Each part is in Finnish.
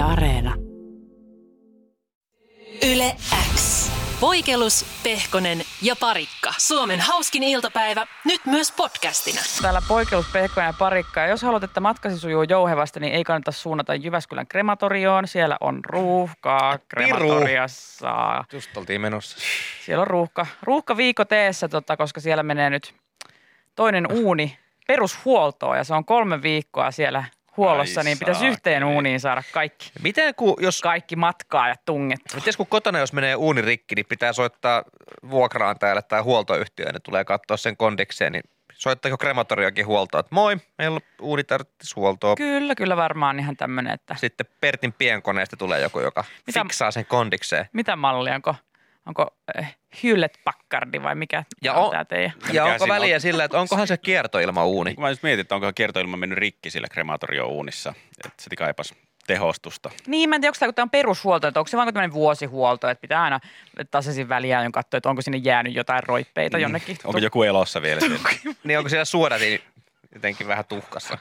Yle Areena. Yle X. Voikelus, Pehkonen ja Parikka. Suomen hauskin iltapäivä, nyt myös podcastina. Täällä poikkeus Pehkonen ja Parikka. Ja jos haluat, että matkasi sujuu jouhevasti, niin ei kannata suunnata Jyväskylän krematorioon. Siellä on ruuhkaa krematoriassa. Just oltiin menossa. Siellä on ruuhka. Ruuhka viikko teessä, tota, koska siellä menee nyt toinen uuni perushuoltoon ja se on kolme viikkoa siellä huollossa, Ai niin pitäisi saakeli. yhteen uuniin saada kaikki, Miten kun, jos, kaikki matkaa ja tungettu. mites kun kotona jos menee uuni rikki, niin pitää soittaa vuokraan täällä tai huoltoyhtiöön, ne tulee katsoa sen kondikseen, niin soittaako krematoriokin huoltoa, että moi, meillä on uuni tarvitsisi huoltoa. Kyllä, kyllä varmaan ihan tämmöinen, että Sitten Pertin pienkoneesta tulee joku, joka Mitä- fiksaa sen kondikseen. mitä mallia, onko, onko äh, Hewlett Packardi vai mikä Ja on on- tämä teidän? Ja onko väliä on? sillä, että onkohan se kiertoilma uuni? Kun mä just mietin, että onko kiertoilma mennyt rikki sillä kremaatorio-uunissa, että se kaipas tehostusta. Niin, mä en tiedä, onko tämä, kun tämä on perushuolto, että onko se vaan tämmöinen vuosihuolto, että pitää aina tasaisin väliä katsoa, että onko sinne jäänyt jotain roippeita Mm. jonnekin. Onko joku elossa vielä siellä? Niin onko siellä suodatin jotenkin vähän tuhkassa?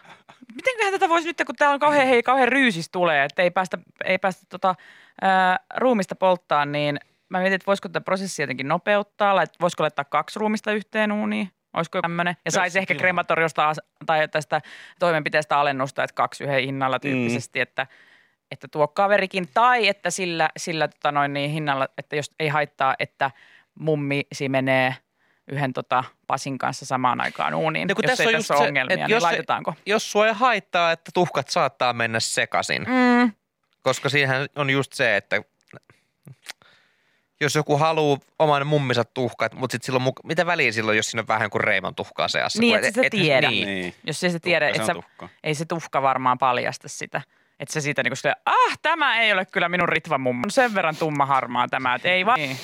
Mitenköhän tätä voisi nyt, kun täällä on kauhean, hei, kauhean ryysis tulee, että ei päästä, ei päästä tota, ää, ruumista polttaa, niin mä mietin, että voisiko tätä prosessia jotenkin nopeuttaa, lait, voisiko laittaa kaksi ruumista yhteen uuniin, olisiko tämmöinen, ja saisi ehkä krematoriosta tai tästä toimenpiteestä alennusta, että kaksi yhden hinnalla tyyppisesti, että, että tuo kaverikin, tai että sillä, sillä tota noin niin hinnalla, että jos ei haittaa, että mummisi menee yhden tota Pasin kanssa samaan aikaan uuniin, No kun jos tässä ei on tässä ole se, ongelmia, että niin jos se- laitetaanko? Jos sua ei haittaa, että tuhkat saattaa mennä sekaisin, Mm. koska siihen on just se, että jos joku haluaa oman mumminsa tuhkat, mutta sitten silloin, mitä väliä silloin, jos siinä on vähän kuin reiman tuhkaa seassa? Niin, kun et sä tiedä. Niin. Niin. Jos ei se tiedä, se sä, tuhka. ei se tuhka varmaan paljasta sitä. Että se siitä niinku silleen, ah, tämä ei ole kyllä minun Ritva mummo. On sen verran tumma harmaa tämä, että ei vaan. Niin.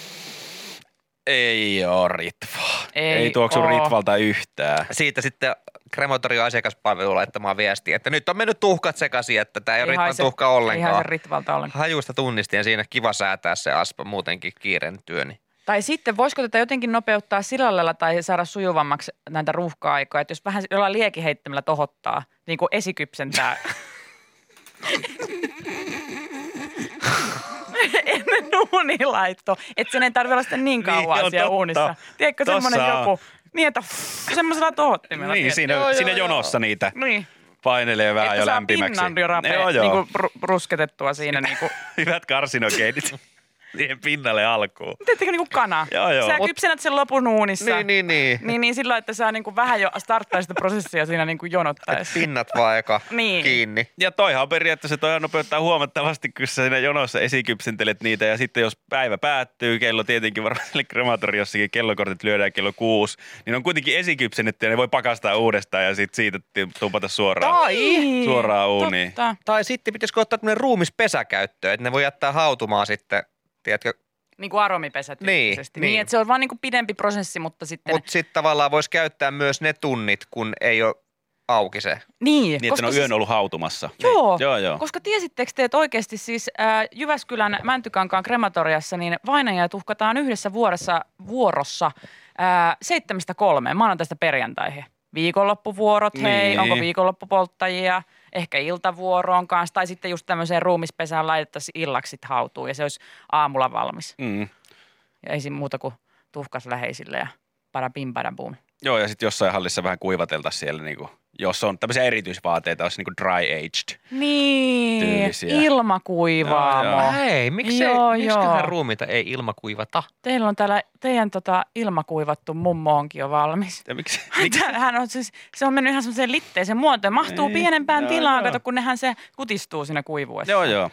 Ei oo Ritvaa. Ei Ei, ei tuoksu oo. Ritvalta yhtään. Siitä sitten krematorion asiakaspalvelu laittamaan viestiä, että nyt on mennyt tuhkat sekaisin, että tämä ei, ole Ritvan haise- tuhka Ei ollenkaan. haise Ritvalta ollenkaan. Hajusta tunnistin ja siinä kiva säätää se aspa muutenkin kiireen työni. Tai sitten voisiko tätä jotenkin nopeuttaa sillä lailla tai saada sujuvammaksi näitä ruuhka-aikoja, että jos vähän jollain liekiheittämällä tohottaa, niin kuin esikypsentää. Ennen uunilaitto, että sen ei tarvitse olla sitten niin kauan Niin, siellä totta. uunissa. Tiedätkö semmoinen joku, niin että semmoisella tohottimella. Niin, siinä, Joo, siinä joo, jonossa niitä Niin, painelee vähän että jo saa lämpimäksi. pinnan jo rapea, Joo, joo. niin kuin br- brusketettua siinä. Niin kuin, Hyvät karsinogeenit siihen pinnalle alkuun. teettekö niin kuin kana? Joo, joo. Sä Mut- kypsennät sen lopun uunissa. Niin, niin, niin. Niin, niin silloin, että saa niin kuin vähän jo starttaa sitä prosessia siinä niin kuin jonottaessa. Pinnat vaan eka Niin. kiinni. Ja toihan on periaatteessa toi nopeuttaa huomattavasti, kun sä siinä jonossa esikypsentelet niitä ja sitten jos päivä päättyy, kello tietenkin varmaan sille krematoriossakin kellokortit lyödään kello kuusi, niin on kuitenkin esikypsennetty ja ne voi pakastaa uudestaan ja sitten siitä tumpata suoraan. Tai, Suoraan uuniin. Totta. tai sitten pitäisikö ottaa tämmöinen ruumispesä käyttöön, että ne voi jättää hautumaan sitten, tiedätkö, Niin kuin aromipesä. Niin, Niin, niin. että se on vaan niin kuin pidempi prosessi, mutta sitten... mutta sitten tavallaan voisi käyttää myös ne tunnit, kun ei ole auki se. niin, Niin, että ne on siis- yön ollut hautumassa. Joo, Joo, joo. koska tiesittekö te, että oikeasti siis äh, Jyväskylän Mäntykankaan krematoriassa niin vainajia tuhkataan yhdessä vuorossa, vuorossa äh, seitsemästä kolmeen maanantaista perjantaihin. Viikonloppuvuorot, hei, Niin. onko viikonloppupolttajia, ehkä iltavuoroon kanssa, tai sitten just tämmöiseen ruumispesään laitettaisiin illaksi sit hautuun, ja se olisi aamulla valmis. Mm. Ja ei siinä muuta kuin tuhkas läheisille ja parabim parabum. Joo, ja sitten jossain hallissa vähän kuivateltaisiin siellä, niinku, jos on tämmöisiä erityisvaateita, olisi niinku dry aged. Niin, Tyylisiä. ilmakuivaamo. Joo, joo. Hei, miksi Joo, ei, joo. ruumiita ei ilmakuivata? Teillä on täällä, teidän tota, ilmakuivattu mummo onkin jo valmis. Ja miksi? Hän on siis, se on mennyt ihan semmoiseen litteeseen muotoon. Mahtuu Niin, pienempään joo, tilaan, joo. kato kun nehän se kutistuu siinä kuivuessa. Joo, joo.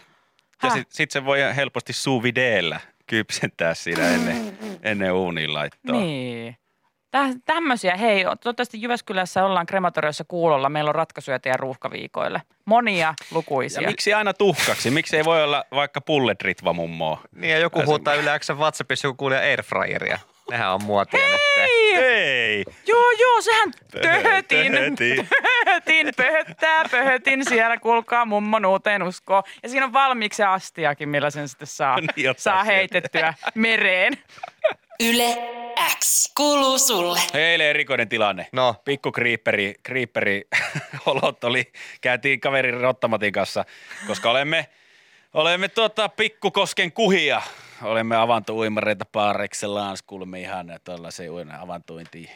Ja sitten sit se voi helposti sous videellä kypsentää siinä ennen, ennen uuniin laittoa. Niin. Tä, tämmöisiä, hei, toivottavasti Jyväskylässä ollaan krematoriossa kuulolla. Meillä on ratkaisuja teidän ruuhkaviikoille. Monia lukuisia. Ja miksi aina tuhkaksi? Miksi ei voi olla vaikka pullet ritva mummoa? Niin ja joku huutaa yleensä WhatsAppissa, joku kuulee airfryeria. Nehän on muotia nyt. Ei! Joo, joo, sehän pöhötin. Pöhötin. Pöhötin, pöhöttää, pöhötin siellä, kuulkaa mummon uuteen uskoon. Ja siinä on valmiiksi astiakin, millä sen sitten saa, Niin, saa heitettyä mereen. Yle X. Kuuluu sulle. Eilen erikoinen tilanne. No. Pikku kriipperi, kriipperi olot oli. Käytiin kaverin Rottamatin kanssa, koska olemme Olemme tuota Pikkukosken kuhia. Olemme avantouimareita excellence, kuulemme ihan tuollaisen avantointi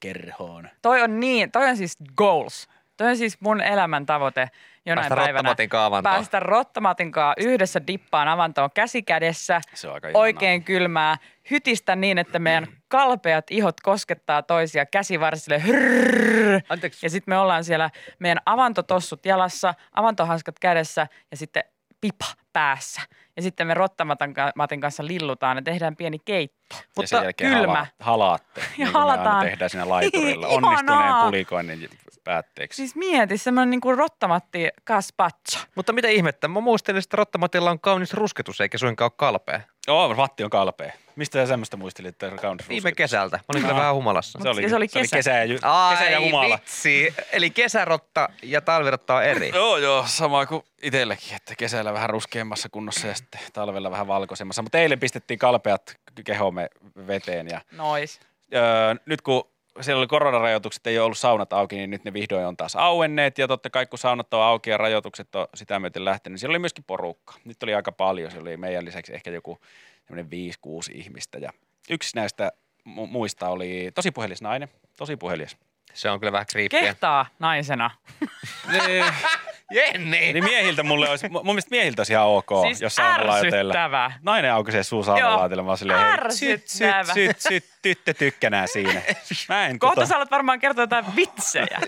kerhoon. Toi on niin, toi on siis goals. Toi on siis mun elämän tavoite jonain Päästä päivänä. rottamatinkaan avantoon. Päästä rottamatinkaan yhdessä dippaan avantoon käsi kädessä. Se on aika ihanaa. Oikein kylmää. Hytistä niin, että meidän kalpeat ihot koskettaa toisia käsivarsille. Hyrrrr. Anteeksi. Ja sitten me ollaan siellä meidän avantotossut jalassa, avantohanskat kädessä ja sitten pipa päässä. Ja sitten me rottamatin kanssa lillutaan ja tehdään pieni keitto. ja sen Mutta jälkeen kylmä. Hala, halaatte, Ja niin halataan. tehdään siinä laiturilla. Ihanaa. Onnistuneen pulikoinnin päätteeksi. Siis mieti, semmoinen niinku rottamatti gazpacho. Mutta mitä ihmettä? Mä muistelin, että rottamatilla on kaunis rusketus eikä suinkaan ole kalpea. Joo, vatti on kalpea. Mistä sä semmoista muistelit, että on kaunis Viime rusketus? kesältä. Mä olin kyllä Aa. vähän humalassa. Se oli, Se oli se oli kesä. kesä, ja, ju- Ai kesä ja humala. vitsi. Eli kesärotta ja talvirotta on eri. Joo, joo, sama kuin itselläkin, että kesällä vähän ruskeammassa kunnossa ja sitten talvella vähän valkoisemmassa. Mutta eilen pistettiin kalpeat kehomme veteen ja Nois. öö, nyt kun siellä oli koronarajoitukset, ei ole ollut saunat auki, niin nyt ne vihdoin on taas auenneet. Ja totta kai kun saunat on auki ja rajoitukset on sitä myöten lähtenyt, niin siellä oli myöskin porukka. Nyt oli aika paljon, siellä oli meidän lisäksi ehkä joku semmoinen 5-6 ihmistä. Ja yksi näistä mu- muista oli tosi puhelias nainen, tosi puhelias. Se on kyllä vähän kriippiä. Kehtaa naisena. Niin, Jenni! niin miehiltä mulle olisi, mun mielestä miehiltä olisi ihan ok, siis jos saunalaiteilla. ärsyttävä. Nainen aukaisee suu saunalaatilla, mä oon silleen, hei, syt, syt, syt, syt, tyttö tykkänää siinä. Mä en Kohta tota- sä alat varmaan kertoa jotain vitsejä.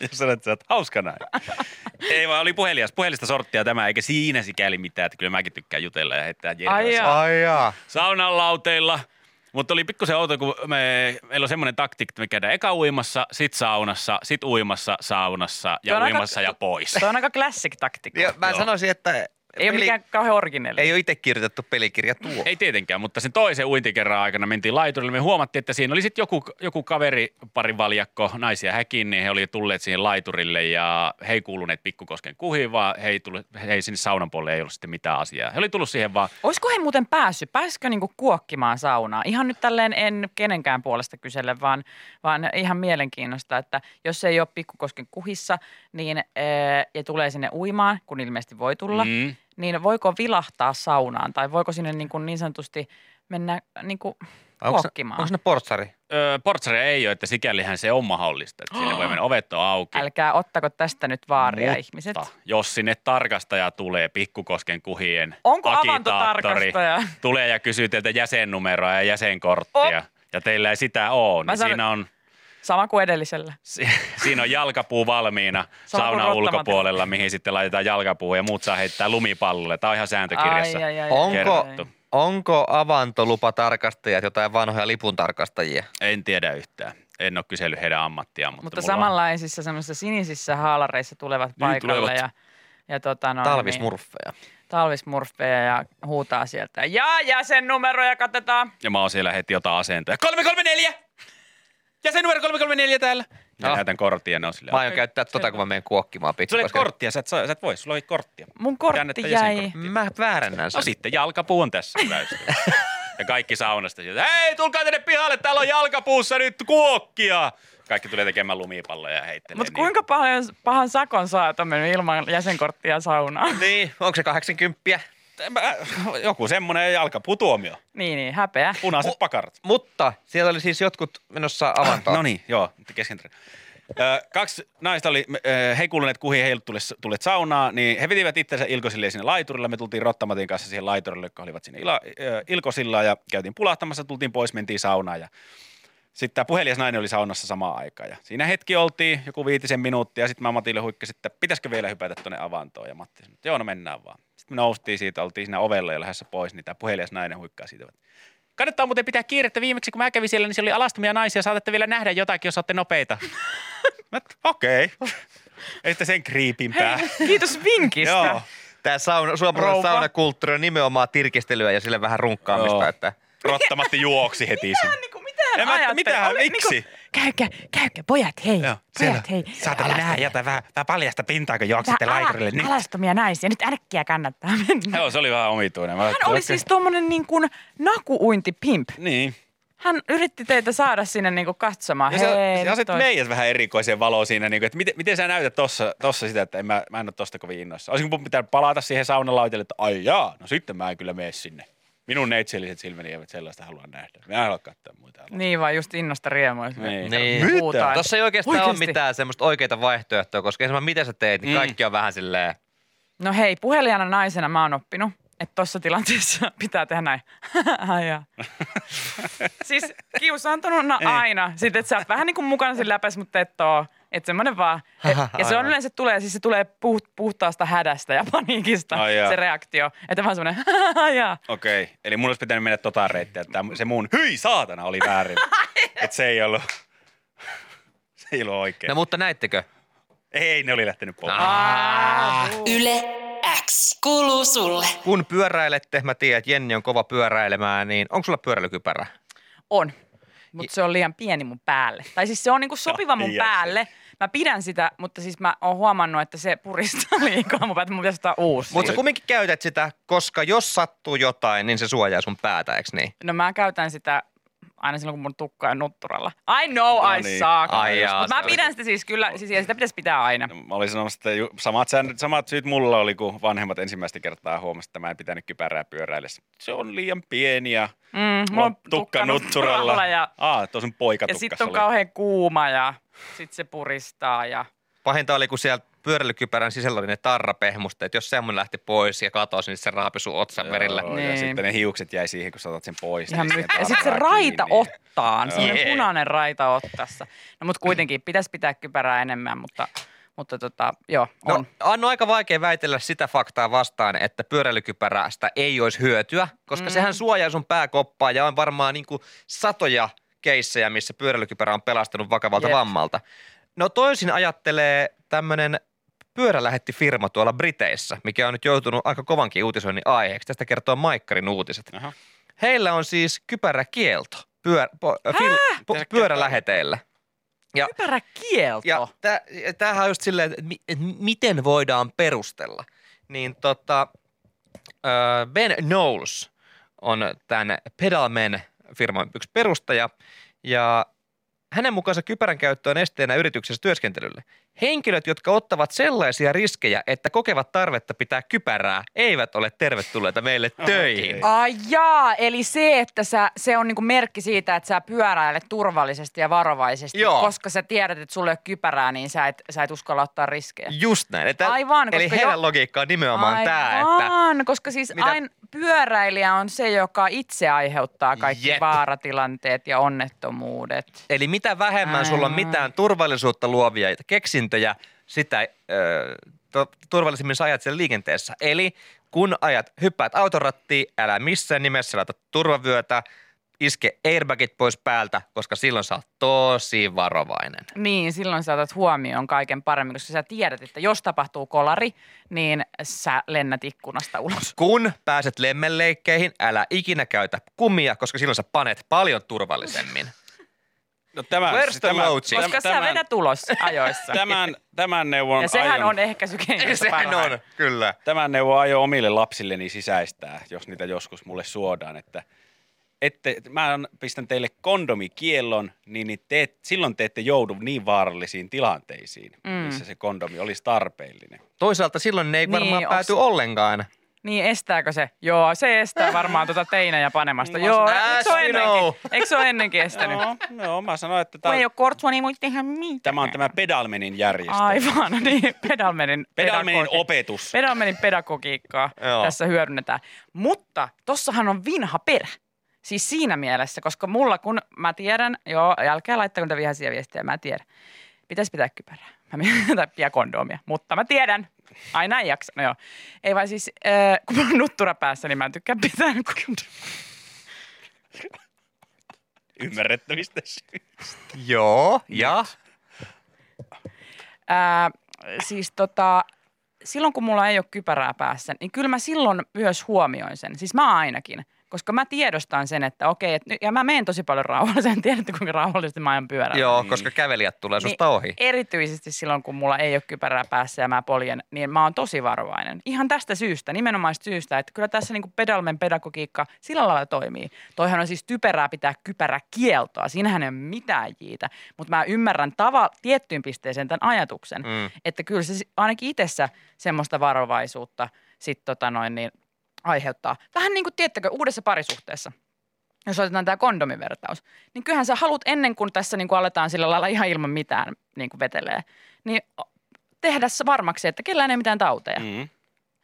Jos sanoit, että sä oot hauska näin. Ei vaan oli puhelias, puhelista sorttia tämä, eikä siinä sikäli mitään, että kyllä mäkin tykkään jutella ja heittää Ai jaa. Ai jaa. saunan lauteilla. Mutta oli pikkusen outo, kun me, meillä on semmoinen taktiikka, että me käydään eka uimassa, sit saunassa, sit uimassa, saunassa ja on aika- uimassa ja pois. Tuo on aika classic taktiikka. Ja mä Joo. sanoisin, että Ei ole mikään kauhean originelli. ei ole itse kirjoitettu pelikirja tuo. Ei tietenkään, mutta sen toisen uintikerran aikana mentiin laiturille. Me huomattiin, että siinä oli sitten joku, joku kaveri, pari valjakko, naisia häkin, niin he oli tulleet siihen laiturille ja he ei kuuluneet Pikkukosken kuhiin, vaan he ei, tullut, he ei sinne saunan puolelle ei ollut sitten mitään asiaa. He oli tullut siihen vaan, Olisiko he muuten päässyt? Pääsikö niinku kuokkimaan saunaa? Ihan nyt tälleen en kenenkään puolesta kyselle, vaan, vaan ihan mielenkiinnosta, että jos se ei ole Pikkukosken kuhissa niin, ää, ja tulee sinne uimaan, kun ilmeisesti voi tulla, mm. Niin voiko vilahtaa saunaan tai voiko sinne niin, kuin niin sanotusti mennä niin kuin Onko se, kuokkimaan? onko se portsari? öö, portsaria ei ole, että sikälihän se on mahdollista, että sinne voi mennä, ovet on auki. Älkää ottako tästä nyt vaaria Mutta ihmiset. jos sinne tarkastaja tulee Pikkukosken kuhien Onko avantotarkastaja? tulee ja kysyy teiltä jäsennumeroa ja jäsenkorttia, Op. ja teillä ei sitä ole, Mä niin sanon- siinä on Sama kuin edellisellä. Si- siinä on jalkapuu valmiina rottamatilla. ulkopuolella, mihin sitten laitetaan jalkapuu ja muut saa heittää lumipallolle. Tämä on ihan sääntökirjassa. Ai, ai, ai, Onko, kerrottu. onko avantolupatarkastajat jotain vanhoja lipuntarkastajia? En tiedä yhtään. En ole kysellyt heidän ammattiaan, mutta, Mutta on- samanlaisissa semmoisissa sinisissä haalareissa tulevat paikalle tulevat. ja, ja tota no, Talvismurfeja. Niin, talvismurfeja ja huutaa sieltä. Ja jäsennumeroja katetaan. Ja mä oon siellä heti jotain asentoja. 334! Jäsennumero 334 täällä. Ja Ah. näytän korttia, ne on silleen. Mä aion käyttää tota, kun mä menen kuokkimaan Sulla ei korttia, sä et, saa- sä et voi, sulla ei korttia. Mun kortti jäi. Mä väärännän No sen. sitten jalkapuu on tässä. Ja kaikki saunasta sieltä, hei tulkaa tänne pihalle, täällä on jalkapuussa nyt kuokkia. Kaikki tulee tekemään lumipalloja ja heittelee. Mutta niin. kuinka paljon, pahan sakon saa, että on mennyt ilman jäsenkorttia saunaan? Niin, onko se 80? Mä- Joku semmoinen jalkaputuomio. niin, niin, häpeä. Punaiset pakarat. Mutta siellä oli siis jotkut menossa avantoon. No niin, joo, nyt kesken. Ö, kaksi naista oli, ö, he ei kuuluneet kuhiin, he ei ollut tulleet, tulleet saunaa, niin he vetivät itsensä ilkosille sinne laiturille. Me tultiin Rottamatin kanssa siihen laiturille, jotka olivat siinä ila, ö, ilkosilla ja käytiin pulahtamassa, tultiin pois, mentiin saunaan ja sitten tämä puhelias nainen oli saunassa samaan aikaan. Ja siinä hetki oltiin, joku viitisen minuuttia, ja sitten mä Matille huikkasin, että pitäisikö vielä hypätä tuonne avantoon. Ja Matti sanoi, että joo, no mennään vaan. Me noustiin siitä, oltiin siinä ovella ja lähdössä pois, niin tämä puhelias nainen huikkaa siitä, että Kannattaa muuten pitää kiirettä. Viimeksi kun mä kävin siellä, niin siellä oli alastomia naisia. Saatatte vielä nähdä jotakin, jos olette nopeita. Okei. Okay. Ei sitä sen kriipimpää. Kiitos vinkistä. Joo. Tämä sauna, suomalainen Rouva. saunakulttuuri on nimenomaan tirkistelyä ja sille vähän runkkaamista, Joo. että Rottamatti juoksi heti sinne. Niin kuin, mitähän En mä- ajattelet? mitähän, Oli miksi? Niinku, käykää, käykää, pojat, hei. Joo, pojat, hei. Saatatte nähdä jotain vähän, vähän paljasta pintaa, kun juoksitte Vähän laiturille. Nyt. ala, alastomia naisia. Nyt äkkiä kannattaa mennä. Joo, se oli vähän omituinen. Mä Hän oli okei. siis tuommoinen niin kuin nakuuintipimp. Niin. hän yritti teitä saada sinne niinku katsomaan. Ja sä, Hei, sä ois- meidät vähän erikoiseen valoon siinä, niin kuin, että miten, miten sä näytät tossa, tossa sitä, että en mä, mä en ole tosta kovin innoissa. Olisinko mun pitää palata siihen saunalautelle, että ai jaa, no sitten mä en kyllä mene sinne. Minun neitselliset silmäni eivät sellaista halua nähdä. Mä en halua katsoa muita. aloja. Niin vaan just innosta riemuista. Niin. Niin. Puhutaan. Tuossa ei oikeastaan ole Oikeesti? mitään semmoista oikeita vaihtoehtoa, koska ensin mitä sä teet, niin Mm. kaikki on vähän silleen, No hei, puhelijana naisena mä oon oppinut, että tuossa tilanteessa pitää tehdä näin. Siis kiusaantunut aina. Sitten, että sä oot vähän niin kuin mukana siinä läpäs, mutta et oo. Että semmoinen vaan. Et, ja se on yleensä tulee, siis se tulee puht, puhtaasta hädästä ja paniikista jaa. se reaktio. Että vaan semmoinen. Okei, okay. eli mun olisi pitänyt mennä tota reittiä, että se mun hyi saatana oli väärin. että se ei ollut, se ei ollut oikein. no mutta näittekö? Ei, ne oli lähtenyt pois. Ah. Yle X kuuluu sulle. Kun pyöräilette, mä tiedän, että Jenni on kova pyöräilemään, niin onko sulla pyöräilykypärä? On, mutta se on liian pieni mun päälle. Tai siis se on niinku sopiva mun päälle. Mä pidän sitä, mutta siis mä oon huomannut, että se puristaa liikaa mun päätä, mun pitäisi ottaa uusi. Mutta sä kumminkin käytät sitä, koska jos sattuu jotain, niin se suojaa sun päätä, eikö niin? No mä käytän sitä aina silloin, kun mun tukka on nutturalla. I know, No I niin. suck. Ai jaa, mä pidän sitä siis kyllä, siis ja sitä pitäisi pitää aina. No, Mä olin sanomassa, että ju- samat, säännöt, samat syyt mulla oli, kun vanhemmat ensimmäistä kertaa huomasivat, että mä en pitänyt kypärää pyöräillessä. Se on liian pieni ja Mm, mulla on tukka nutturalla. ja, Aa, tuossa on poika ja sitten on oli. kauhean kuuma ja sitten se puristaa ja Pahinta oli, kun siellä pyöräilykypärän sisällä oli ne tarrapehmusta, että jos semmoinen lähti pois ja katosi, niin se raapi sun otsan verillä. Joo, Niin. Ja sitten ne hiukset jäi siihen, kun sä otat sen pois. ihan niin my- siihen Ja sitten se raita kiinni. ottaan, Joo. semmoinen punainen raita ottassa. No mutta kuitenkin pitäisi pitää kypärää enemmän, mutta, mutta tota, joo, on. No, on aika vaikea väitellä sitä faktaa vastaan, että pyöräilykypärästä ei olisi hyötyä, koska mm. sehän suojaa sun pääkoppaa ja on varmaan niin kuin satoja keissejä, missä pyöräilykypärä on pelastanut vakavalta Jep. vammalta. No toisin ajattelee tämmöinen pyörälähettifirma tuolla Briteissä, mikä on nyt joutunut aika kovankin uutisoinnin aiheeksi. Tästä kertoo Maikkarin uutiset. Aha. Heillä on siis kypäräkielto pyör, po, fil, po, pyöräläheteillä. Ja Kypärä kielto. ja tä- tämähän on just silleen, että mi- et miten voidaan perustella. Niin tota, ö, Ben Knowles on tämän Pedalman firman yksi perustaja ja hänen mukaansa kypärän käyttö on esteenä yrityksessä työskentelylle. Henkilöt, jotka ottavat sellaisia riskejä, että kokevat tarvetta pitää kypärää, eivät ole tervetulleita meille töihin. Okei. Ai jaa, eli se, että sä, se on niinku merkki siitä, että sä pyöräilet turvallisesti ja varovaisesti, Joo. koska sä tiedät, että sulla ei ole kypärää, niin sä et, sä et uskalla ottaa riskejä. Just näin. Että, Aivan, Eli koska heidän jo- logiikka on nimenomaan tämä, että Aivan, koska siis Mitä- aina pyöräilijä on se, joka itse aiheuttaa kaikki Jep. vaaratilanteet ja onnettomuudet. Eli mitä vähemmän sulla on Aivan. mitään turvallisuutta luovia keksintöjä, sitä ö, to, turvallisemmin sä ajat siellä liikenteessä. Eli kun ajat, hyppäät autorattiin, älä missään nimessä laita turvavyötä, iske airbagit pois päältä, koska silloin sä oot tosi varovainen. Niin, silloin sä otat huomioon kaiken paremmin, koska sä tiedät, että jos tapahtuu kolari, niin sä lennät ikkunasta ulos. Kun pääset lemmenleikkeihin, älä ikinä käytä kumia, koska silloin sä panet paljon turvallisemmin. No tämän, Where's the logic? Koska sä vedät ulos ajoissa. Tämän, tämän neuvon ja sehän aion, on ehkäisykeino. Sehän on, kyllä. Tämän neuvon aion omille lapsilleni sisäistää, jos niitä joskus mulle suodaan, että ette, mä pistän teille kondomikiellon, niin, niin te, silloin te ette joudu niin vaarallisiin tilanteisiin, Mm. missä se kondomi olisi tarpeellinen. Toisaalta silloin ne ei Niin, varmaan onks- pääty ollenkaan. Niin, estääkö se? Joo, se estää varmaan tuota teinäjä panemasta. Mä Joo, sanon, eikö se ole ennenkin, know. eikö se ole ennenkin estänyt? Joo, joo, mä sanoin, että tää, ei ole kortsua, niin voi tehdä mitään. tämä on tämä Pedalmenin järjestö. Aivan, niin pedalmenin, Pedalmenin pedagogi- opetus. pedalmenin pedagogiikkaa Joo. tässä hyödynnetään. Mutta tossahan on vinha perä. Siis siinä mielessä, koska mulla kun mä tiedän, joo, älkää laittako niitä vihaisia viestejä, mä tiedän. Pitäisi pitää kypärää. Mä mietin, tai kondoomia, mutta mä tiedän. Aina ei jaksa. No joo. Ei vaan siis, äh, kun mulla on nuttura päässä, niin mä en tykkää pitää kondoomia. Ymmärrettävistä syistä. Joo, ja Ää, siis tota, silloin kun mulla ei ole kypärää päässä, niin kyllä mä silloin myös huomioin sen. Siis mä ainakin. Koska mä tiedostan sen, että okei, et, nyt- ja mä menen tosi paljon rauhalliseen, tiedätte kuinka rauhallisesti mä ajan pyörällä. Joo, Niin. koska kävelijät tulee susta Niin, ohi. Erityisesti silloin, kun mulla ei ole kypärää päässä ja mä poljen, niin mä oon tosi varovainen. Ihan tästä syystä, nimenomaista syystä, että kyllä tässä niin pedalmen pedagogiikka sillä lailla toimii. Toihan on siis typerää pitää kypärä kieltoa, siinähän ei ole mitään jiitä. Mutta mä ymmärrän tava, tiettyyn pisteeseen tämän ajatuksen, Mm. että kyllä se ainakin itsessä semmoista varovaisuutta sit tota noin niin aiheuttaa. Vähän niin kuin, tiettäkö, uudessa parisuhteessa jos otetaan tämä kondomivertaus, niin kyllähän sä haluat ennen kuin tässä niin kuin aletaan sillä lailla ihan ilman mitään niin kuin vetelee, niin tehdä se varmaksi, että kellään ei mitään tauteja. Mm.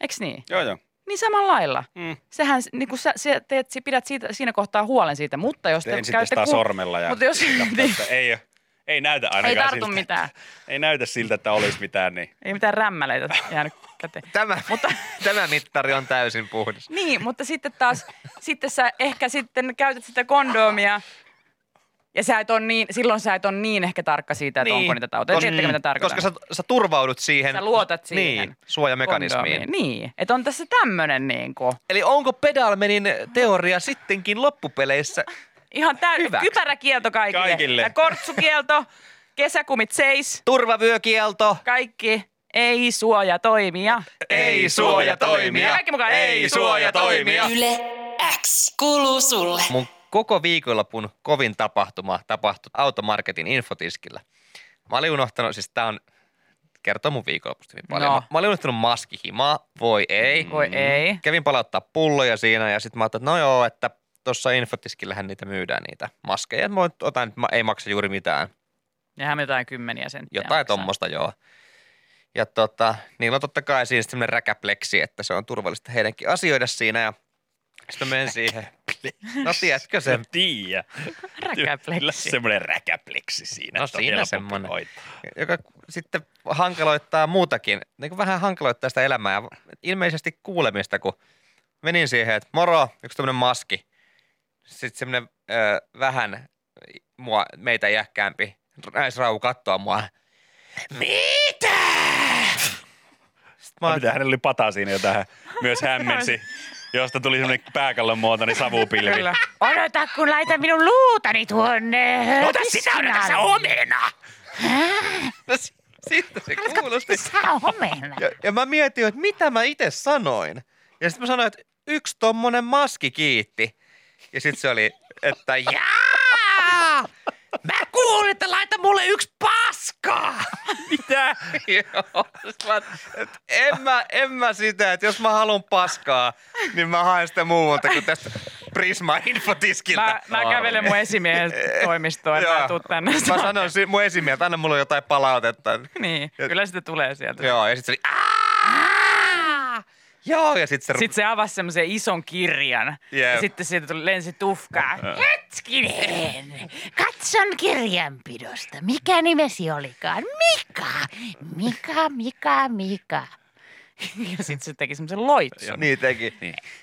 Eikö niin? Joo, joo. Niin samalla lailla. Mm. Sehän, niin kuin sä, sä teet, sä pidät siitä, siinä kohtaa huolen siitä, mutta jos te Tein sitten sitä ku- sormella ja Mutta jos, niin, ei, ei näytä ainakaan ei tartu siltä. mitään. Ei näytä siltä, että olisi mitään. Niin. Ei mitään rämmäleitä jäänyt käteen. Tämä, Mutta, tämä mittari on täysin puhdas. niin, mutta sitten taas, sitten sä ehkä sitten käytät sitä kondomia ja sä et on niin, silloin sä et ole niin ehkä tarkka siitä, että niin. onko niitä tauteja. Koska- mitä tarkoitan? Koska sä, sä turvaudut siihen. Sä luotat siihen. Niin, suojamekanismiin. Kondomiin. Niin, että on tässä tämmöinen niin kuin, Eli onko Pedalmenin teoria sittenkin loppupeleissä? ihan täy- Hyväksi. kypäräkielto kaikille. Kaikille. Ja kortsukielto, kesäkumit seis, Turvavyökielto. kaikki ei suoja toimia. Ei suojatoimia. Kaikki mukaan Ei suojatoimia. Yle X kuuluu sulle. Mun koko viikonlopun kovin tapahtuma tapahtui Automarketin infotiskillä. Mä olin unohtanut, siis tää on, kertoo mun viikonlopusta niin paljon. No. Mä, mä olin unohtanut maskihimaa, voi ei. Voi ei. Kävin palauttaa pulloja siinä ja sitten mä ajattelin, että no joo, että tuossa infotiskillähän niitä myydään niitä maskeja. Mä otan, että mä- ei maksa juuri mitään. Ja hän jotain kymmeniä senttiä. Jotain maksaa. tuommoista, joo. Ja tota, niillä on totta kai siinä semmoinen räkäpleksi, että se on turvallista heidänkin asioida siinä. Ja sitten menen siihen. No tiedätkö sen? Tiiä. Räkäpleksi. Kyllä semmoinen räkäpleksi siinä. No siinä semmoinen. joka sitten hankaloittaa muutakin, niin kuin vähän hankaloittaa sitä elämää ja ilmeisesti kuulemista, kun menin siihen, että moro, yksi tämmöinen maski. Sitten semmoinen ö, vähän mua, meitä iäkkäämpi naisrau kattoa mua. Mitä? Mä, mitä hänellä oli pata siinä jo tähän myös hämmensi, josta tuli semmoinen pääkallon muotoinen savupilvi. Kyllä. Odota, kun laitan minun luutani tuonne. ota sitä, ota se omena! Sitten se kuulosti. Sä omena. Ja, ja mä mietin, että mitä mä itse sanoin. Ja sitten mä sanoin, että yksi tommonen maski kiitti. Ja sitten se oli, että jaa! Mä kuulin, että laita mulle yksi paskaa! Mitä? Joo. Mä, en, mä, en mä sitä, että jos mä haluan paskaa, niin mä haen sitä muualta kuin tästä Prisma infotiskiltä. Mä, mä kävelen mun esimiehen toimistoon, että mä tuun tänne. Mä sanoin si- mun esimieltä, että anna mulle jotain palautetta. Niin, kyllä sitten tulee sieltä. Joo, ja sitten se oli! Joo, ja sitten se... Sitten se avasi semmoisen ison kirjan. Jep. Ja sitten siitä tuli lensi tufkaa. Hetkinen. Katson kirjanpidosta. Mikä nimesi olikaan? Mika. Mika, Mika, Mika. Ja sitten se teki semmoisen loitsun. Niin teki.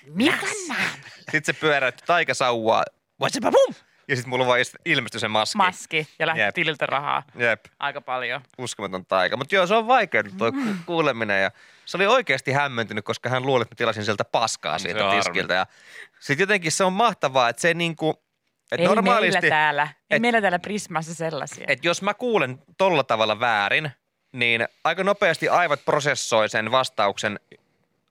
Mikan naama. Sitten se pyöräytti taikasauvaa. What's bum? Ja sitten mulla vaan ilmestyi se maski. Maski ja lähti Jep. tililtä rahaa. Jep, Aika paljon. uskomaton taika. Mutta joo, se on vaikea tuo ku- kuuleminen. Ja se oli oikeasti hämmentynyt, koska hän luuli, että mä tilasin sieltä paskaa siitä tiskiltä. Ja sitten jotenkin se on mahtavaa, että se niinku, että Ei normaalisti, meillä täällä. Ei et- meillä täällä Prismassa sellaisia. että jos mä kuulen tolla tavalla väärin, niin aika nopeasti aivot prosessoi sen vastauksen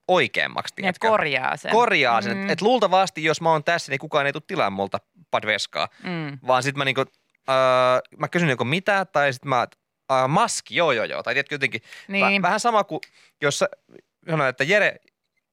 oikeammaksi. niin, tiedätkö? korjaa sen. korjaa sen. Mm. Että luultavasti, jos mä oon tässä, niin kukaan ei tule tilaa multa padveskaa. Mm. Vaan sitten mä niinku, äh, mä kysyn joko mitä, tai sitten mä, äh, maski, joo joo joo. Tai tiedätkö jotenkin, Niin. Vä, vähän sama kuin, jos sä sanoit, että Jere,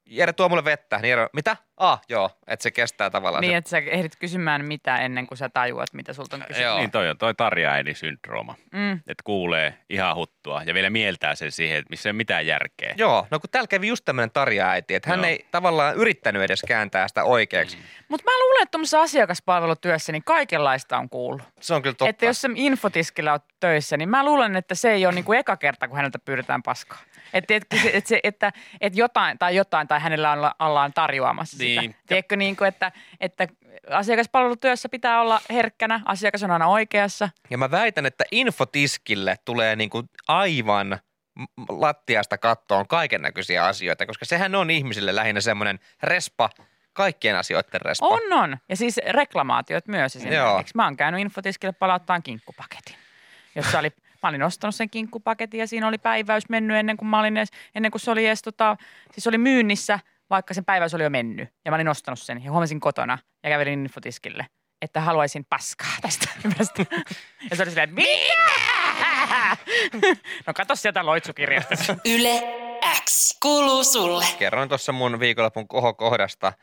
Jere tuo mulle vettä, niin Jere, mitä? Ah, joo, että se kestää tavallaan. Niin, se, että sä ehdit kysymään mitä ennen kuin sä tajuat, mitä sulta on kysytty. Joo. Niin toi on toi tarjaäidi-syndrooma. Mm. Että kuulee ihan huttua ja vielä mieltää sen siihen, että missä ei ole mitään järkeä. Joo, no kun täällä kävi just tämmöinen tarjaäiti, että hän Joo. ei tavallaan yrittänyt edes kääntää sitä oikeaksi. Mm. Mutta mä luulen, että tuommoisessa asiakaspalvelutyössä niin kaikenlaista on kuullut. Se on kyllä totta. Että jos se infotiskillä on töissä, niin mä luulen, että se ei ole niinku eka kerta, kun häneltä pyydetään paskaa. Että et, et, et, se- että et jotain tai jotain tai hänellä on, ollaan tarjoamassa sitä. Niin. Tiedätkö, niin kuin, että, että asiakaspalvelutyössä pitää olla herkkänä, asiakas on aina oikeassa. Ja mä väitän, että infotiskille tulee niinku aivan m- lattiasta kattoon kaiken näköisiä asioita, koska sehän on ihmisille lähinnä semmoinen respa kaikkien asioiden respo. On, on. Ja siis reklamaatiot myös esimerkiksi. Mä oon käynyt infotiskille palauttaan kinkkupaketin, jossa oli, mä olin ostanut sen kinkkupaketin ja siinä oli päiväys mennyt ennen kuin mä olin edes, ennen kuin se oli edes tota, siis oli myynnissä, vaikka sen päiväys oli jo mennyt. Ja mä olin ostanut sen ja huomasin kotona ja kävelin infotiskille, että haluaisin paskaa tästä hyvästä. Ja se oli silleen, että mitä? No kato sieltä loitsukirjasta. Yle X kuuluu sulle. Kerroin tuossa mun viikonlopun kohokohdasta,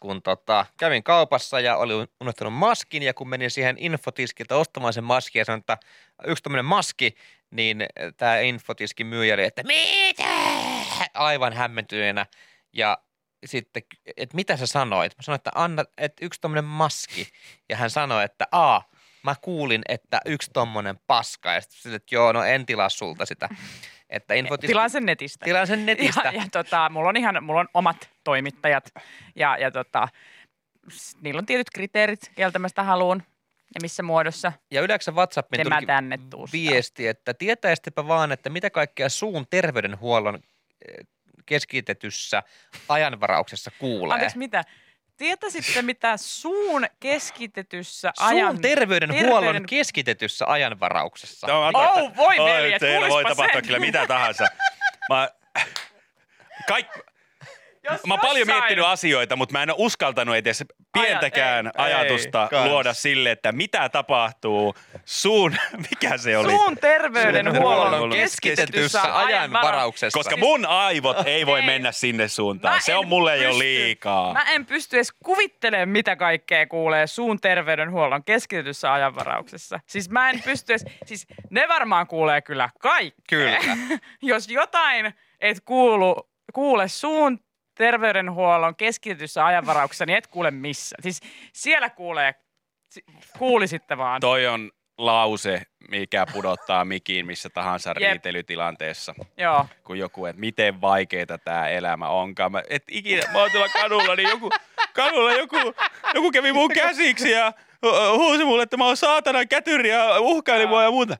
kun tota, kävin kaupassa ja olin unohtanut maskin ja kun menin siihen infotiskiltä ostamaan sen maskin ja sanoin, että yksi tämmöinen maski, niin tämä infotiskin myyjä oli, että mitä? Aivan hämmentyneenä ja sitten, että mitä sä sanoit? Mä sanoin, että anna, että yksi tommonen maski. Ja hän sanoi, että a, mä kuulin, että yksi tommonen paska. Ja sitten että joo, no en tilaa sulta sitä. Että infotiski... Tilaan sen netistä. Tilaan sen netistä. Ja, ja tota, mulla on ihan, mulla on omat toimittajat ja, ja tota, niillä on tietyt kriteerit, keltä mä sitä haluan ja missä muodossa. Ja yleensä WhatsAppiin En mä tulikin tänne viesti, että tietäisitpä vaan, että mitä kaikkea suun terveydenhuollon eh, keskitetyssä ajanvarauksessa kuulee. Anteeksi, mitä? Tietäisitte, mitä suun keskitetyssä Suun ajan... terveydenhuollon terveyden- keskitetyssä ajanvarauksessa. Oh, voi Oi, veljet, teillä voi tapahtua sen. kyllä mitä tahansa. Mä, kaik, Jos mä oon paljon miettinyt asioita, mutta mä en ole uskaltanut edes pientäkään ei, ajatusta ei, kans. luoda sille, että mitä tapahtuu suun, mikä se oli? Suun terveydenhuollon terveydenhuollon keskitetyssä ajanvarauksessa. Koska mun aivot ei voi Ei. mennä sinne suuntaan. Mä Se on mulle jo pysty- liikaa. Mä en pysty edes kuvittelemaan, mitä kaikkea kuulee suun terveydenhuollon keskitetyssä ajanvarauksessa. Siis mä en pysty edes, siis ne varmaan kuulee kyllä kaikki. Kyllä. Jos jotain et kuulu, kuule suun terveydenhuollon keskitetyssä ajanvarauksessa, niin et kuule missä. Siis siellä kuulee, si- kuulisitte vaan. Toi on lause, mikä pudottaa mikin missä tahansa Jep. riitelytilanteessa. Joo. kun joku, että miten vaikeeta tämä elämä onkaan. Mä, et ikinä, mä oon tuolla kadulla, niin joku, kadulla joku, joku kävi mun käsiksi ja hu- huusi mulle, että mä oon saatana kätyri ja uhkaili mua ja muuta.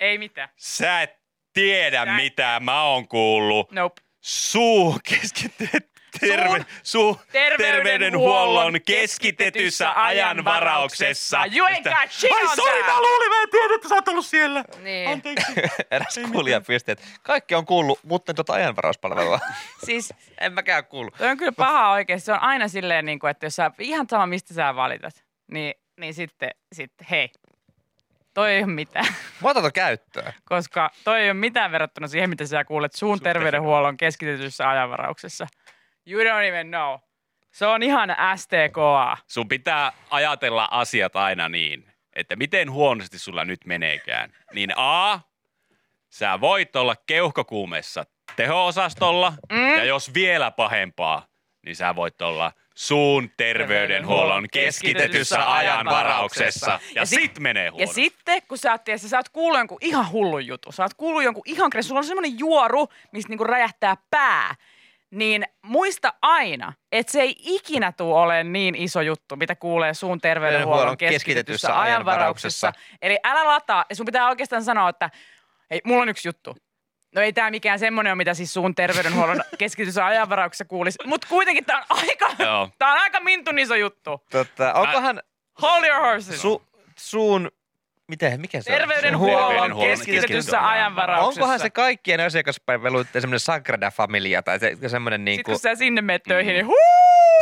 Ei mitään. Sä et tiedä, Sä mitä mä oon kuullut. Nope. Suu keskittynyt. Terve, suu terveydenhuollon keskitetyssä ajanvarauksessa. You ain't got shit Ai on sori, mä luulin, mä en tiedä, että sä oot ollut siellä. Niin. Anteeksi. Eräs kuulija pisti, että kaikki on kuullut, mutta en tuota ajanvarauspalvelua. Siis en mäkään kuullut. Toi on kyllä paha oikeasti. Se on aina silleen, niin kuin, että jos sä, ihan sama mistä sä valitat, niin, niin sitten, sitten hei, toi ei ole mitään. Mä otan käyttöön. Koska toi ei ole mitään verrattuna siihen, mitä sä kuulet suun terveydenhuollon keskitetyssä ajanvarauksessa. You don't even know. Se on ihan STKA. Sun pitää ajatella asiat aina niin, että miten huonosti sulla nyt meneekään. Niin A, sä voit olla keuhkokuumessa teho-osastolla, mm. ja jos vielä pahempaa, niin sä voit olla suun terveydenhuollon keskitetyssä ajanvarauksessa. Ja, Ja ja sit- sit menee Ja huonosti. sitten, kun sä oot, tiedätkö, sä oot kuullut jonkun ihan hullun jutun, sä oot kuullut jonkun ihan kres, sulla on semmoinen juoru, mistä niinku räjähtää pää, niin muista aina, että se ei ikinä tule olemaan niin iso juttu, mitä kuulee suun terveydenhuollon keskitetyssä ajanvarauksessa. Eli älä lataa, ja sun pitää oikeastaan sanoa, että hei, mulla on yksi juttu. No ei tämä mikään semmoinen ole, mitä siis suun terveydenhuollon keskityssä ajanvarauksessa kuulisi. Mutta kuitenkin tämä on aika, Joo. tää on aika mintun iso juttu. Tota, onkohan Hold your horses. su, suun, miten, mikä se on? Terveydenhuollon Terveydenhuollon keskitetyssä keskityssä ajanvarauksessa. Onkohan se kaikkien asiakaspalveluiden semmoinen Sagrada Familia tai se, semmoinen Sitten niinku, kun sä sinne menet töihin, niin huu,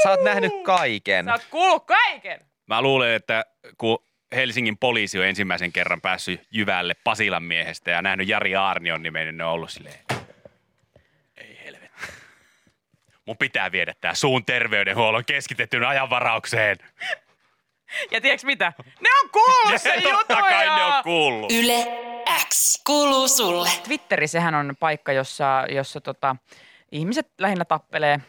sä oot nähnyt kaiken. sä oot kuullut kaiken. Mä luulen, että kun Helsingin poliisi on ensimmäisen kerran päässyt Jyvälle Pasilan miehestä ja nähnyt Jari Aarnion nimen, niin ne on ollut silleen, ei helvetti. Mun pitää viedä tää suun terveydenhuollon keskitetyn ajanvaraukseen. Ja tiedätkö mitä? Ne on kuullut sen Totta kai ne on kuullut. Yle X kuuluu sulle. Twitteri, sehän on paikka, jossa, jossa tota, ihmiset lähinnä tappelee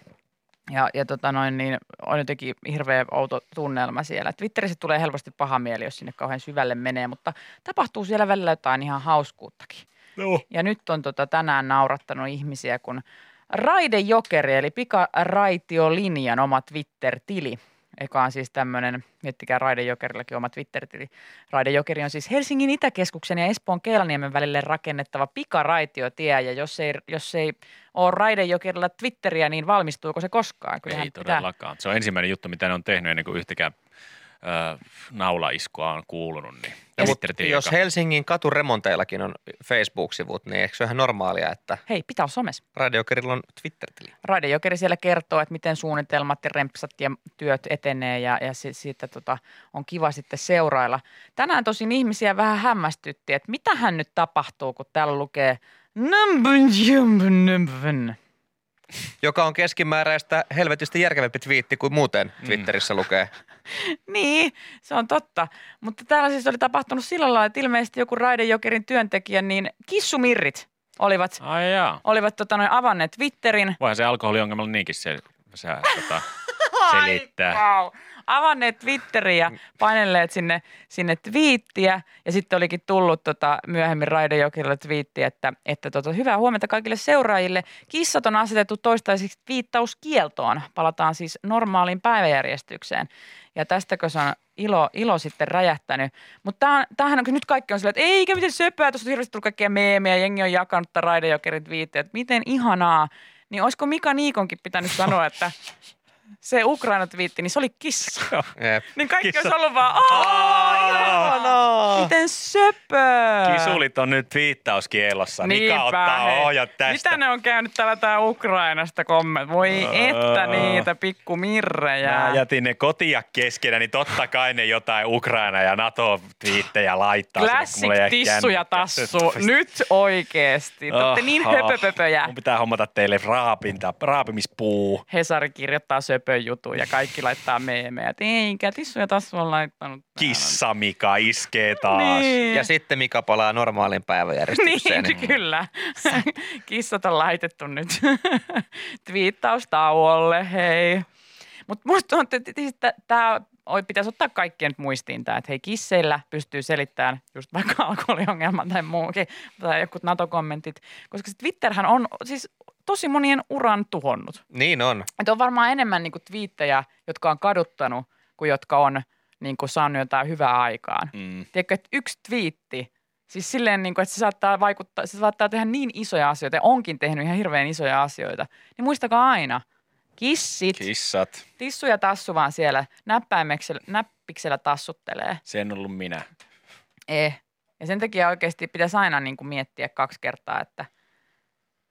ja, ja tota noin, niin on jotenkin hirveä outo tunnelma siellä. Twitterissä tulee helposti paha mieli, jos sinne kauhean syvälle menee, mutta tapahtuu siellä välillä jotain ihan hauskuuttakin. No. Ja nyt on tota tänään naurattanut ihmisiä, kun Raide Jokeri, eli pikaraitiolinjan oma Twitter-tili, joka on siis tämmöinen, miettikää Raidejokerillakin oma Twitter-tili. Raidejokeri on siis Helsingin Itäkeskuksen ja Espoon Keelaniemen välille rakennettava pikaraitiotie, ja jos ei, jos ei ole Raidejokerilla Twitteriä, niin valmistuuko se koskaan? Kyllähän Ei todellakaan. Se on ensimmäinen juttu, mitä ne on tehnyt ennen kuin yhtäkään naulaiskua on kuulunut. Niin Ja Twitter-tili, jos Helsingin katuremonteillakin on Facebook-sivut, niin eikö se ole ihan normaalia, että Hei, pitää olla somessa. Radiokerilla on Twitter-tili? Siellä kertoo, että miten suunnitelmat ja rempsat ja työt etenee ja, ja si, siitä tota, on kiva sitten seurailla. Tänään tosin ihmisiä vähän hämmästytti, että mitähän nyt tapahtuu, kun täällä lukee "Numbun jumbun numbun". Joka on keskimääräistä helvetistä järkevämpi twiitti kuin muuten Twitterissä lukee. Niin, se on totta. Mutta täällä siis oli tapahtunut sillä lailla, että ilmeisesti joku Raidejokerin työntekijä, niin kissumirrit olivat, Ai jaa. olivat tota, noin avanneet Twitterin Voihan se alkoholiongelmalla niinkin se, se tota, selittää. Wow. Avanneet Twitteriä ja painelleet sinne, sinne twiittiä ja sitten olikin tullut tota, myöhemmin Raidejokilla twiitti, että, että tota, hyvää huomenta kaikille seuraajille. Kissat on asetettu toistaiseksi viittauskieltoon. Palataan siis normaaliin päiväjärjestykseen. Ja tästäkö se on ilo, ilo sitten räjähtänyt. Mutta tämähän on, nyt kaikki on silleen, että eikä miten söpöä, tuossa on hirveästi tullut kaikkia meemejä, jengi on jakanut tämän Raidejokerin twiittiä, että miten ihanaa. Niin olisiko Mika Niikonkin pitänyt sanoa, että se Ukraina-twiitti, niin se oli kissa. Jep. Niin kaikki olisi ollut vaan, aah. Miten söpö. Kisulit on nyt viittauskielossa. Mika Niinpä, ottaa hei. ohjat tästä. Mitä ne on käynyt täällä tää Ukrainasta komment? Voi että niitä pikkumirrejä. Mä jätin ne kotia keskenä, niin totta kai ne jotain Ukraina ja NATO-twiittejä laittaa. Classic tissu ja tassu. Nyt oikeesti. Te olette niin höpöpöpöjä. Mun pitää hommata teille raapinta, raapimispuu. Hesari kirjoittaa söpön jutun ja kaikki laittaa meemejä. Et Eikä tissu ja tassu on laittanut. täällä. Kissa Mika iskee taas. Niin. Ja sitten Mika palaa normaalin päiväjärjestykseen. Niin, kyllä. Kissat on laitettu nyt twiittaustauolle, hei. Mutta musta on, että tämä pitäisi ottaa kaikkien nyt muistiin tämä, että hei kisseillä pystyy selittämään just vaikka alkoholiongelman tai muukin, tai joku NATO-kommentit, koska se Twitterhän on siis tosi monien uran tuhonnut. Niin on. Että on varmaan enemmän niinku twiittejä, jotka on kaduttanut, kuin jotka on niinku saanut jotain hyvää aikaan. Mm. Tiedätkö, että yksi twiitti, siis silleen, niin kuin, että se saattaa vaikuttaa, se saattaa tehdä niin isoja asioita, ja onkin tehnyt ihan hirveän isoja asioita, niin muistakaa aina, kissit, Kissat. tissu ja tassu vaan siellä näppäimeksellä, näppiksellä tassuttelee. Se en ollut minä. Eh. Ja sen takia oikeasti pitäisi aina niin kuin miettiä kaksi kertaa, että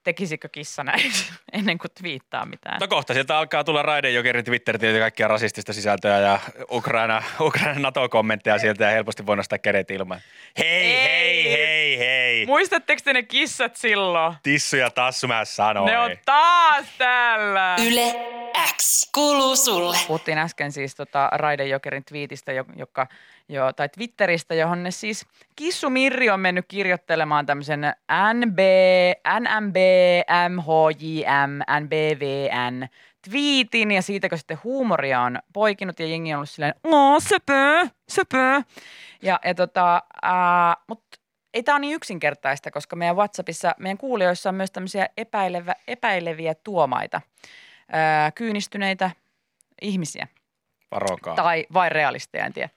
tekisikö kissa näin ennen kuin twiittaa mitään. No kohta sieltä alkaa tulla Raidejokerin twitter ja kaikkia rasistista sisältöä ja Ukraina, Ukraina NATO-kommentteja sieltä ja helposti voi nostaa kädet ilmaan. Hei, hei, hei, hei. Muistatteko te ne kissat silloin? Tissu ja tassu mä sanoin. Ne on taas täällä. Yle X kuuluu sulle. Puhuttiin äsken siis tota Raidejokerin twiitistä, jo- joka, jo, tai Twitteristä, johon ne siis Kissu Mirri on mennyt kirjoittelemaan tämmöisen NB, NMB, MHJM, NBVN twiitin ja siitä, kun sitten huumoria on poikinut ja jengi on ollut silleen, oo söpö, söpö. Ja, ja tota, ää, mutta ei tämä ole niin yksinkertaista, koska meidän WhatsAppissa, meidän kuulijoissa on myös tämmöisiä epäilevä, epäileviä tuomaita, ää, kyynistyneitä ihmisiä Varokaa. tai vain realisteja, en tiedä.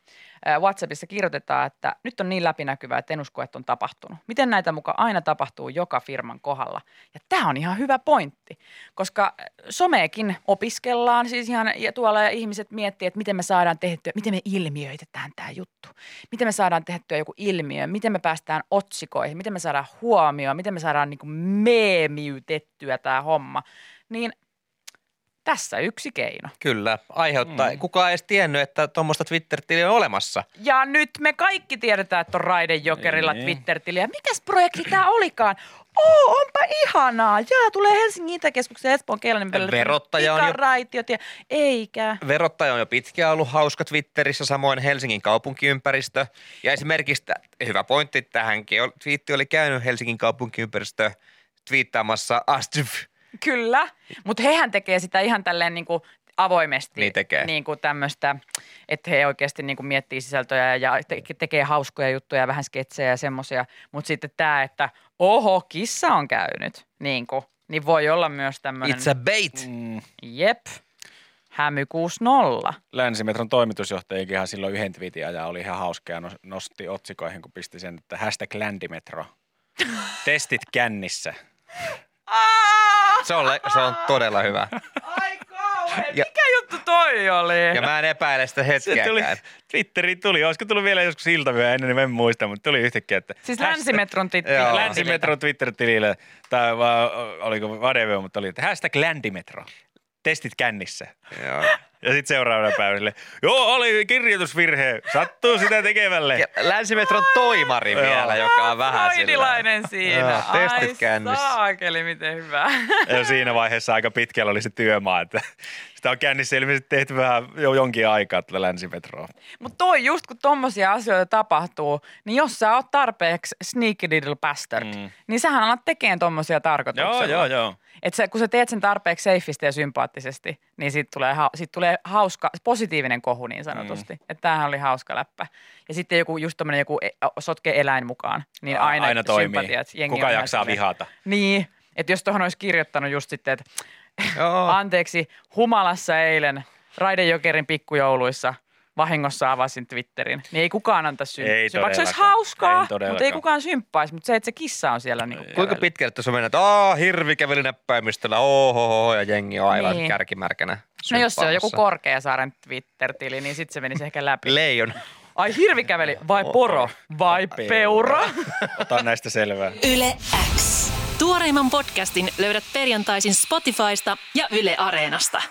WhatsAppissa kirjoitetaan, että nyt on niin läpinäkyvää, että en usko, että on tapahtunut. Miten näitä mukaan aina tapahtuu joka firman kohdalla? Ja tämä on ihan hyvä pointti, koska someekin opiskellaan siis ihan, ja tuolla ja ihmiset miettii, että miten me saadaan tehtyä, miten me ilmiöitetään tämä juttu. Miten me saadaan tehtyä joku ilmiö, miten me päästään otsikoihin, miten me saadaan huomioon, miten me saadaan niin meemiytettyä tämä homma. Niin tässä yksi keino. Kyllä, aiheuttaa. Mm. Kukaan ei edes tiennyt, että tuommoista Twitter-tiliä on olemassa. Ja nyt me kaikki tiedetään, että on Raidejokerilla Niin. Twitter-tili. Ja mikäs projekti tämä olikaan? Oo, onpa ihanaa. Jaa, tulee Helsingin Itäkeskuksen Espoon Keelanen päälle. Verottaja on jo- ja eikä. Verottaja on jo pitkään ollut hauska Twitterissä, samoin Helsingin kaupunkiympäristö. Ja esimerkiksi, hyvä pointti tähänkin, twiitti oli käynyt Helsingin kaupunkiympäristö twiittaamassa Astv. Kyllä, mutta hehän tekee sitä ihan tälleen niin kuin avoimesti. Niin tekee. Niin kuin tämmöistä, että he oikeasti niin kuin miettii sisältöjä ja te- tekee hauskoja juttuja ja vähän sketsejä ja semmoisia. Mutta sitten tämä, että oho, kissa on käynyt, niin, kuin, niin voi olla myös tämmöinen. It's a bait. Mm. Jep. Hämy 60. Länsimetron toimitusjohtajikinhan silloin yhden twiitin ajan oli ihan hauska ja nos- nosti otsikoihin, kun pisti sen, että hashtag ländimetro. Testit kännissä. Se on, le- se on todella hyvä. Ai kauhean, Ja- mikä juttu toi oli? Ja mä en epäile sitä Se tuli, hetkeäkään. Twitteriin tuli, olisiko tullut vielä joskus iltavyö ennen, niin en muista, mutta tuli yhtäkkiä, että Siis hashtag- Länsimetron titti. Joo. Länsimetron Twitter-tilille, tai oliko whatever, mutta oli, että hashtag ländimetro. Testit kännissä. Joo. Ja sitten seuraavana päivänä, joo, oli kirjoitusvirhe, sattuu sitä tekevälle. Ja Länsimetron toimari Joo. vielä, joka on vähän sillä. Freudilainen siinä. Joo, testit Ai kännissä. saakeli, miten hyvä. Ja siinä vaiheessa aika pitkällä oli se työmaa, että sitä on kännissä ilmeisesti tehty vähän jo jonkin aikaa tätä länsimetroa. Mutta toi just kun tommosia asioita tapahtuu, niin jos sä oot tarpeeksi sneaky little bastard, Mm. mm. niin sähän alat tekemään tommosia tarkoituksella. Joo, joo, joo. Et sä, kun sä teet sen tarpeeksi seifisti ja sympaattisesti, niin siitä tulee, ha- siitä tulee hauska, positiivinen kohu niin sanotusti. Mm. Että tämähän oli hauska läppä. Ja sitten joku, just tommonen joku e- sotke eläin mukaan, niin aina, aina toimii. Jengi Kuka jaksaa silleen- vihata? Niin, että jos tuohon olisi kirjoittanut just sitten, että Joo. anteeksi, humalassa eilen Raidejokerin pikkujouluissa vahingossa avasin Twitterin, niin ei kukaan anta symppaisi. Vaikka se olisi hauskaa, Ei mutta ei kukaan symppaisi, mutta se, että se kissa on siellä niin Kuinka pitkälle tuossa mennään, että aah, hirvi käveli näppäimistöllä, ohoho, ja jengi on aivan Niin. kärkimärkänä. No jos se on joku. Korkeasaaren Twitter-tili, niin sitten se menisi ehkä läpi. Leijon. Ai hirvi käveli, vai poro, vai peura? Ota näistä selvää. Yle X. Tuoreimman podcastin löydät perjantaisin Spotifysta ja Yle Areenasta.